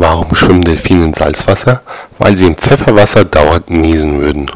Warum schwimmen Delfine in Salzwasser? Weil sie im Pfefferwasser dauernd niesen würden